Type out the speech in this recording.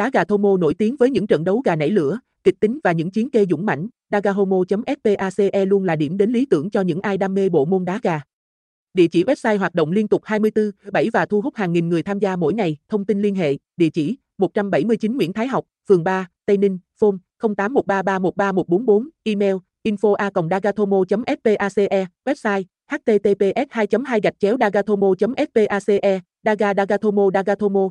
Đá gà Thomo nổi tiếng với những trận đấu gà nảy lửa, kịch tính và những chiến kê dũng mãnh. Dagahomo.space luôn là điểm đến lý tưởng cho những ai đam mê bộ môn đá gà. Địa chỉ website hoạt động liên tục 24/7 và thu hút hàng nghìn người tham gia mỗi ngày. Thông tin liên hệ, địa chỉ 179 Nguyễn Thái Học, phường 3, Tây Ninh, phone 0813313144, email info a.dagathomo.space, website https 2 2 dagathomo space daga dagathomo dagathomo